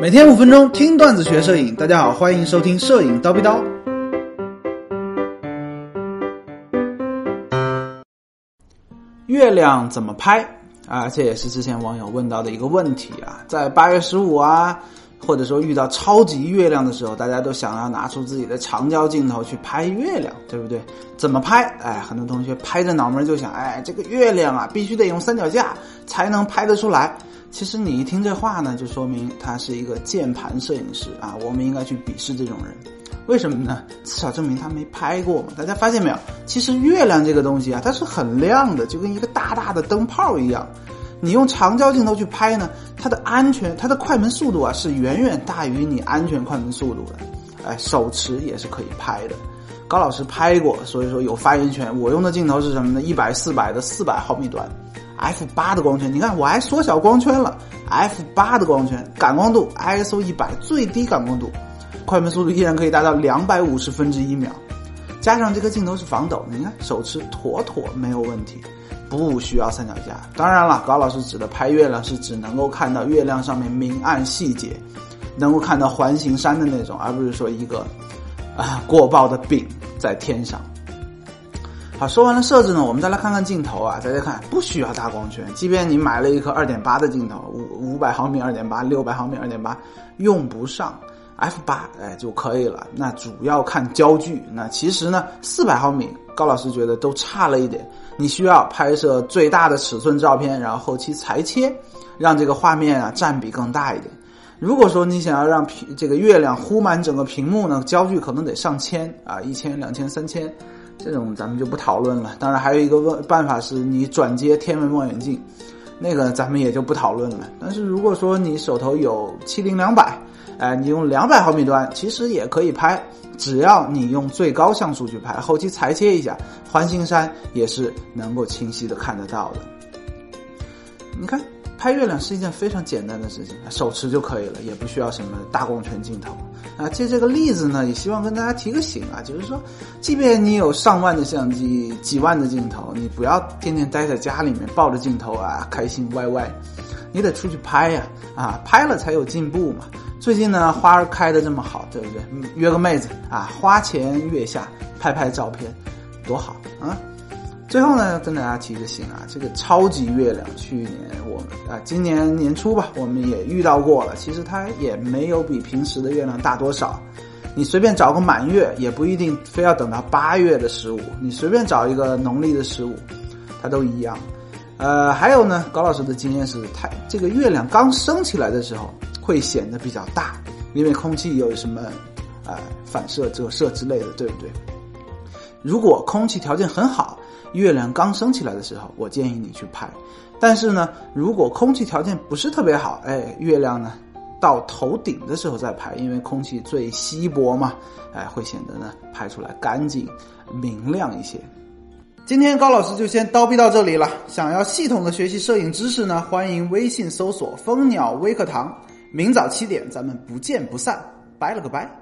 每天五分钟听段子学摄影，大家好，欢迎收听摄影叨逼叨。月亮怎么拍啊？这也是之前网友问到的一个问题啊。在八月十五啊，或者说遇到超级月亮的时候，大家都想要拿出自己的长焦镜头去拍月亮，对不对？怎么拍？哎，很多同学拍着脑门就想，哎，这个月亮啊，必须得用三脚架才能拍得出来。其实你一听这话呢，就说明他是一个键盘摄影师啊。我们应该去鄙视这种人，为什么呢？至少证明他没拍过嘛。大家发现没有？其实月亮这个东西啊，它是很亮的，就跟一个大大的灯泡一样。你用长焦镜头去拍呢，它的安全、它的快门速度啊，是远远大于你安全快门速度的。哎，手持也是可以拍的。高老师拍过，所以说有发言权。我用的镜头是什么呢？一百四百的四百毫米段。F 八的光圈，你看我还缩小光圈了。f 八的光圈，感光度 ISO 一百，最低感光度，快门速度依然可以达到两百五十分之一秒。加上这个镜头是防抖的，你看手持妥妥没有问题，不需要三脚架。当然了，高老师指的拍月亮是只能够看到月亮上面明暗细节，能够看到环形山的那种，而不是说一个啊过曝的饼在天上。好，说完了设置呢，我们再来看看镜头啊。大家看，不需要大光圈，即便你买了一颗二点八的镜头，五五百毫米二点八，六百毫米二点八，用不上 f 八哎就可以了。那主要看焦距。那其实呢，四百毫米，高老师觉得都差了一点。你需要拍摄最大的尺寸照片，然后后期裁切，让这个画面啊占比更大一点。如果说你想要让屏这个月亮糊满整个屏幕呢，焦距可能得上千啊，一千、两千、三千。这种咱们就不讨论了。当然，还有一个问办法是你转接天文望远镜，那个咱们也就不讨论了。但是如果说你手头有七零两百，哎，你用两百毫米端其实也可以拍，只要你用最高像素去拍，后期裁切一下，环形山也是能够清晰的看得到的。你看。拍月亮是一件非常简单的事情，手持就可以了，也不需要什么大光圈镜头啊。借这个例子呢，也希望跟大家提个醒啊，就是说，即便你有上万的相机、几万的镜头，你不要天天待在家里面抱着镜头啊，开心歪歪，你得出去拍呀啊，拍了才有进步嘛。最近呢，花儿开的这么好，对不对？约个妹子啊，花前月下拍拍照片，多好啊！最后呢，跟大家提个醒啊，这个超级月亮，去年我们啊，今年年初吧，我们也遇到过了。其实它也没有比平时的月亮大多少。你随便找个满月，也不一定非要等到八月的十五。你随便找一个农历的十五，它都一样。呃，还有呢，高老师的经验是，太这个月亮刚升起来的时候会显得比较大，因为空气有什么啊反射、折射之类的，对不对？如果空气条件很好。月亮刚升起来的时候，我建议你去拍。但是呢，如果空气条件不是特别好，哎，月亮呢到头顶的时候再拍，因为空气最稀薄嘛，哎，会显得呢拍出来干净明亮一些。今天高老师就先叨逼到这里了。想要系统的学习摄影知识呢，欢迎微信搜索蜂鸟微课堂。明早七点，咱们不见不散。拜了个拜。